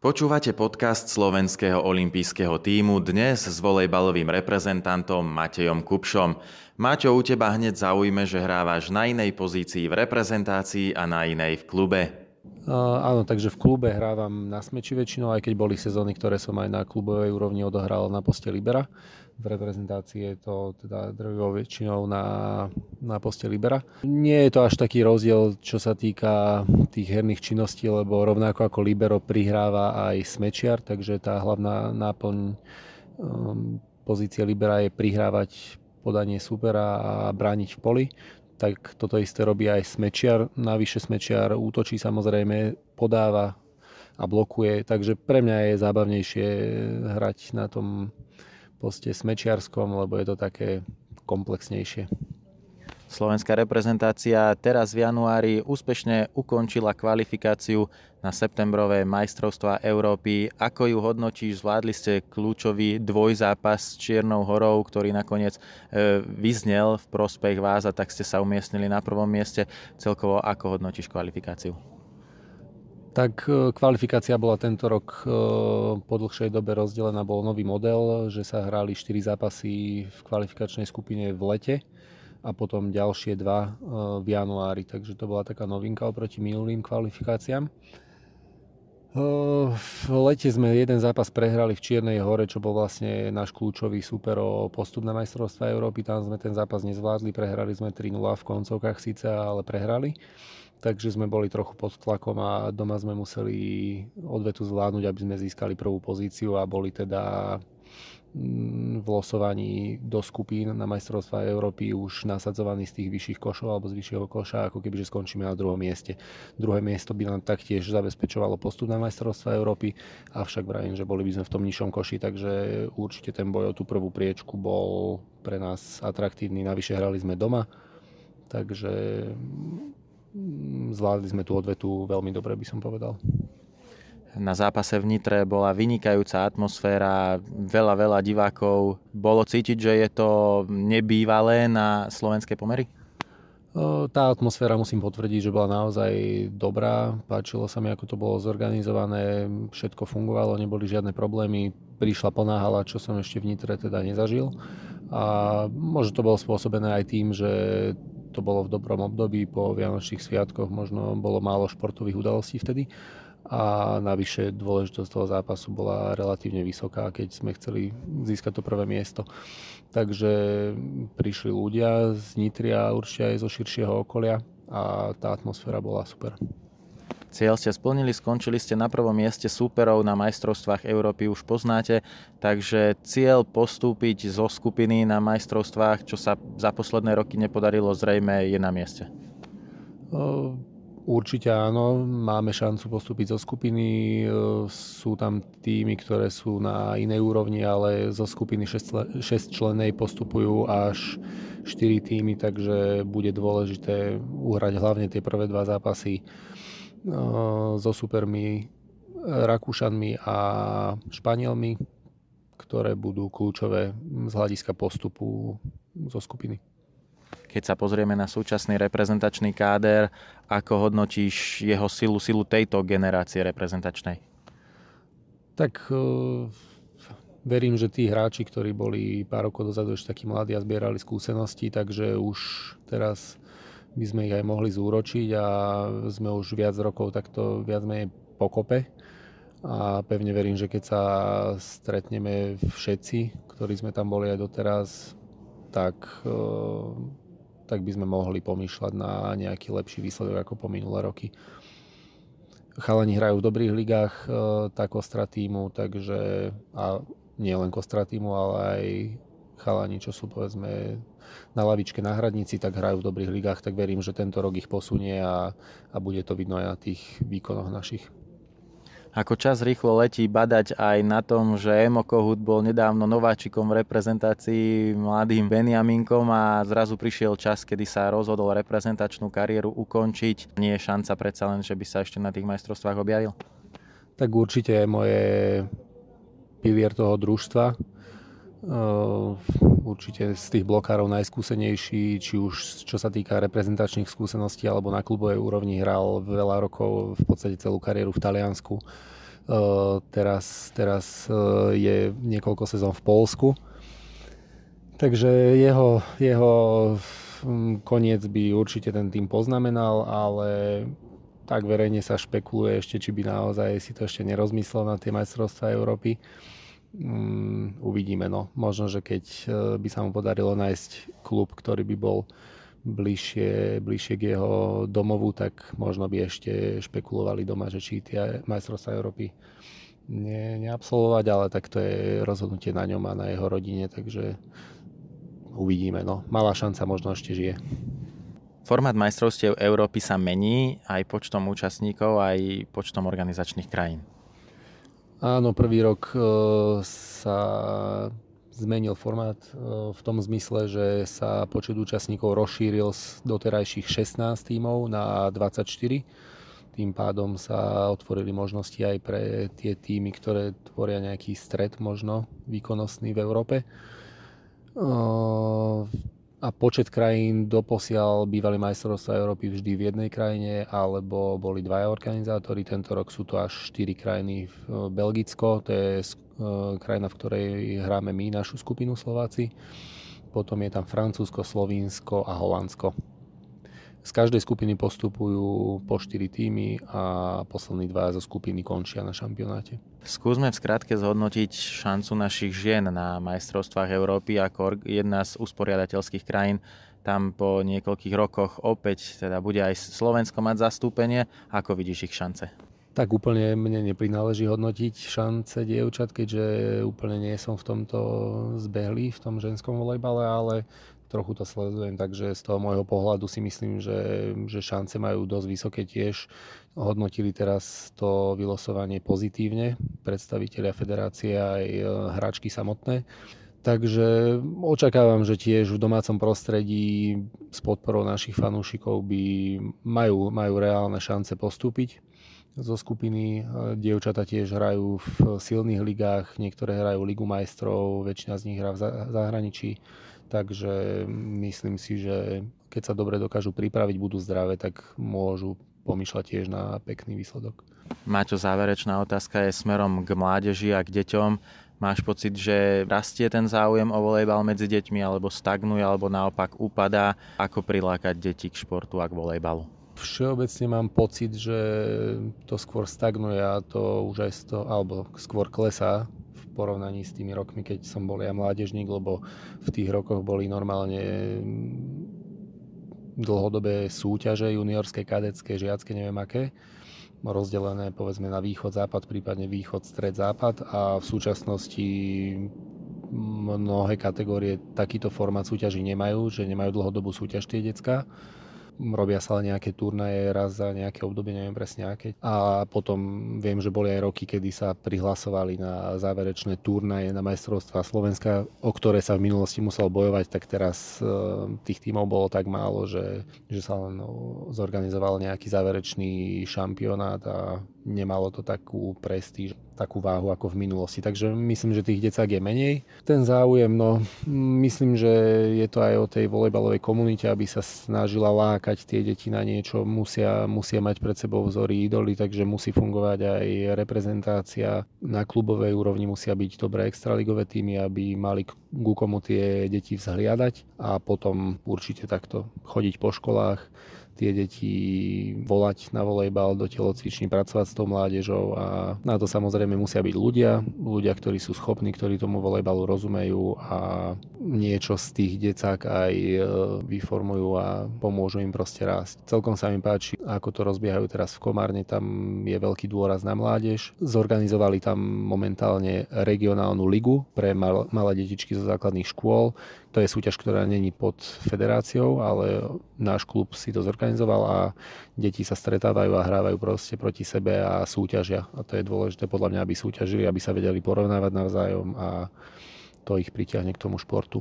Počúvate podcast slovenského olympijského týmu dnes s volejbalovým reprezentantom Matejom Kupšom. Maťo, u teba hneď zaujme, že hrávaš na inej pozícii v reprezentácii a na inej v klube. Áno, takže v klube hrávam na smeči väčšinou, aj keď boli sezóny, ktoré som aj na klubovej úrovni odohral na poste Libera v reprezentácii je to teda drvivou väčšinou na, na poste Libera. Nie je to až taký rozdiel, čo sa týka tých herných činností, lebo rovnako ako Libero prihráva aj Smečiar, takže tá hlavná náplň um, pozície Libera je prihrávať podanie supera a brániť v poli tak toto isté robí aj Smečiar. Navyše Smečiar útočí samozrejme, podáva a blokuje, takže pre mňa je zábavnejšie hrať na tom poste smečiarskom, lebo je to také komplexnejšie. Slovenská reprezentácia teraz v januári úspešne ukončila kvalifikáciu na septembrové majstrovstvá Európy. Ako ju hodnotíš? Zvládli ste kľúčový dvojzápas s Čiernou horou, ktorý nakoniec e, vyznel v prospech vás a tak ste sa umiestnili na prvom mieste. Celkovo ako hodnotíš kvalifikáciu? Tak e, kvalifikácia bola tento rok e, po dlhšej dobe rozdelená, bol nový model, že sa hrali 4 zápasy v kvalifikačnej skupine v lete a potom ďalšie dva e, v januári, takže to bola taká novinka oproti minulým kvalifikáciám. V lete sme jeden zápas prehrali v Čiernej hore, čo bol vlastne náš kľúčový super o postup na majstrovstvá Európy. Tam sme ten zápas nezvládli, prehrali sme 3-0 v koncovkách síce, ale prehrali takže sme boli trochu pod tlakom a doma sme museli odvetu zvládnuť, aby sme získali prvú pozíciu a boli teda v losovaní do skupín na majstrovstvá Európy už nasadzovaní z tých vyšších košov alebo z vyššieho koša, ako keby že skončíme na druhom mieste. Druhé miesto by nám taktiež zabezpečovalo postup na majstrovstvá Európy, avšak vravím, že boli by sme v tom nižšom koši, takže určite ten boj o tú prvú priečku bol pre nás atraktívny. Navyše hrali sme doma, takže Mm, zvládli sme tú odvetu veľmi dobre, by som povedal. Na zápase v Nitre bola vynikajúca atmosféra, veľa, veľa divákov. Bolo cítiť, že je to nebývalé na slovenské pomery? Tá atmosféra musím potvrdiť, že bola naozaj dobrá. Páčilo sa mi, ako to bolo zorganizované, všetko fungovalo, neboli žiadne problémy. Prišla plná hala, čo som ešte v Nitre teda nezažil. A možno to bolo spôsobené aj tým, že to bolo v dobrom období, po Vianočných sviatkoch možno bolo málo športových udalostí vtedy a navyše dôležitosť toho zápasu bola relatívne vysoká, keď sme chceli získať to prvé miesto. Takže prišli ľudia z Nitria, určite aj zo širšieho okolia a tá atmosféra bola super. Cieľ ste splnili, skončili ste na prvom mieste súperov na majstrovstvách Európy, už poznáte, takže cieľ postúpiť zo skupiny na majstrovstvách, čo sa za posledné roky nepodarilo, zrejme je na mieste. Určite áno, máme šancu postúpiť zo skupiny. Sú tam týmy, ktoré sú na inej úrovni, ale zo skupiny 6 členej postupujú až 4 týmy, takže bude dôležité uhrať hlavne tie prvé dva zápasy so supermi Rakúšanmi a Španielmi, ktoré budú kľúčové z hľadiska postupu zo skupiny. Keď sa pozrieme na súčasný reprezentačný káder, ako hodnotíš jeho silu, silu tejto generácie reprezentačnej? Tak verím, že tí hráči, ktorí boli pár rokov dozadu ešte takí mladí a zbierali skúsenosti, takže už teraz by sme ich aj mohli zúročiť a sme už viac rokov takto viac menej pokope a pevne verím, že keď sa stretneme všetci, ktorí sme tam boli aj doteraz, tak, e, tak by sme mohli pomýšľať na nejaký lepší výsledok ako po minulé roky. Chalani hrajú v dobrých ligách, e, tá kostra týmu, takže a nie len kostra týmu, ale aj chalani, čo sú povedzme na lavičke na hradnici, tak hrajú v dobrých ligách, tak verím, že tento rok ich posunie a, a bude to vidno aj na tých výkonoch našich. Ako čas rýchlo letí badať aj na tom, že Emo Kohut bol nedávno nováčikom v reprezentácii mladým Beniaminkom a zrazu prišiel čas, kedy sa rozhodol reprezentačnú kariéru ukončiť. Nie je šanca predsa len, že by sa ešte na tých majstrovstvách objavil? Tak určite moje pilier toho družstva určite z tých blokárov najskúsenejší, či už čo sa týka reprezentačných skúseností alebo na klubovej úrovni hral veľa rokov, v podstate celú kariéru v Taliansku. teraz, teraz je niekoľko sezón v Polsku. Takže jeho, jeho koniec by určite ten tým poznamenal, ale tak verejne sa špekuluje ešte, či by naozaj si to ešte nerozmyslel na tie majstrovstvá Európy. Um, uvidíme, no. Možno, že keď e, by sa mu podarilo nájsť klub, ktorý by bol bližšie, bližšie k jeho domovu, tak možno by ešte špekulovali doma, že či tie majstrovstvá Európy ne, neabsolvovať, ale tak to je rozhodnutie na ňom a na jeho rodine, takže uvidíme. No. Malá šanca možno ešte žije. Formát majstrovstiev Európy sa mení aj počtom účastníkov, aj počtom organizačných krajín. Áno, prvý rok e, sa zmenil formát e, v tom zmysle, že sa počet účastníkov rozšíril z doterajších 16 tímov na 24. Tým pádom sa otvorili možnosti aj pre tie týmy, ktoré tvoria nejaký stred možno výkonnostný v Európe. E, a počet krajín doposiaľ bývali majstrovstvá Európy vždy v jednej krajine, alebo boli dvaja organizátori. Tento rok sú to až 4 krajiny. Belgicko, to je e, krajina, v ktorej hráme my, našu skupinu Slováci. Potom je tam Francúzsko, Slovinsko a Holandsko. Z každej skupiny postupujú po 4 týmy a poslední dva zo skupiny končia na šampionáte. Skúsme v skratke zhodnotiť šancu našich žien na majstrovstvách Európy ako jedna z usporiadateľských krajín. Tam po niekoľkých rokoch opäť teda bude aj Slovensko mať zastúpenie. Ako vidíš ich šance? Tak úplne mne neprináleží hodnotiť šance dievčat, keďže úplne nie som v tomto zbehlý, v tom ženskom volejbale, ale trochu to sledujem, takže z toho môjho pohľadu si myslím, že, že šance majú dosť vysoké tiež. Hodnotili teraz to vylosovanie pozitívne, predstaviteľia federácie aj e, hráčky samotné. Takže očakávam, že tiež v domácom prostredí s podporou našich fanúšikov by majú, majú reálne šance postúpiť zo skupiny. E, dievčata tiež hrajú v silných ligách, niektoré hrajú Ligu majstrov, väčšina z nich hrá v zahraničí Takže myslím si, že keď sa dobre dokážu pripraviť, budú zdravé, tak môžu pomýšľať tiež na pekný výsledok. Maťo, záverečná otázka je smerom k mládeži a k deťom. Máš pocit, že rastie ten záujem o volejbal medzi deťmi, alebo stagnuje, alebo naopak upadá? Ako prilákať deti k športu a k volejbalu? Všeobecne mám pocit, že to skôr stagnuje a to už aj z toho, alebo skôr klesá porovnaní s tými rokmi, keď som bol ja mládežník, lebo v tých rokoch boli normálne mm, dlhodobé súťaže juniorské, kadecké, žiacké, neviem aké rozdelené povedzme na východ, západ, prípadne východ, stred, západ a v súčasnosti mnohé kategórie takýto formát súťaží nemajú, že nemajú dlhodobú súťaž tie decka robia sa nejaké turnaje raz za nejaké obdobie, neviem presne aké. A potom viem, že boli aj roky, kedy sa prihlasovali na záverečné turnaje na majstrovstvá Slovenska, o ktoré sa v minulosti musel bojovať, tak teraz e, tých tímov bolo tak málo, že, že sa len no, zorganizoval nejaký záverečný šampionát a nemalo to takú prestíž takú váhu ako v minulosti. Takže myslím, že tých decák je menej. Ten záujem, no myslím, že je to aj o tej volejbalovej komunite, aby sa snažila lákať tie deti na niečo. Musia, musia mať pred sebou vzory idoly, takže musí fungovať aj reprezentácia. Na klubovej úrovni musia byť dobré extraligové týmy, aby mali ku komu tie deti vzhliadať a potom určite takto chodiť po školách tie deti volať na volejbal do telocviční, pracovať s tou mládežou a na to samozrejme musia byť ľudia, ľudia, ktorí sú schopní, ktorí tomu volejbalu rozumejú a niečo z tých decák aj e, vyformujú a pomôžu im proste rásť. Celkom sa mi páči, ako to rozbiehajú teraz v Komárne, tam je veľký dôraz na mládež. Zorganizovali tam momentálne regionálnu ligu pre malé detičky zo základných škôl, to je súťaž, ktorá není pod federáciou, ale náš klub si to zorganizoval a deti sa stretávajú a hrávajú proste proti sebe a súťažia. A to je dôležité podľa mňa, aby súťažili, aby sa vedeli porovnávať navzájom a to ich pritiahne k tomu športu.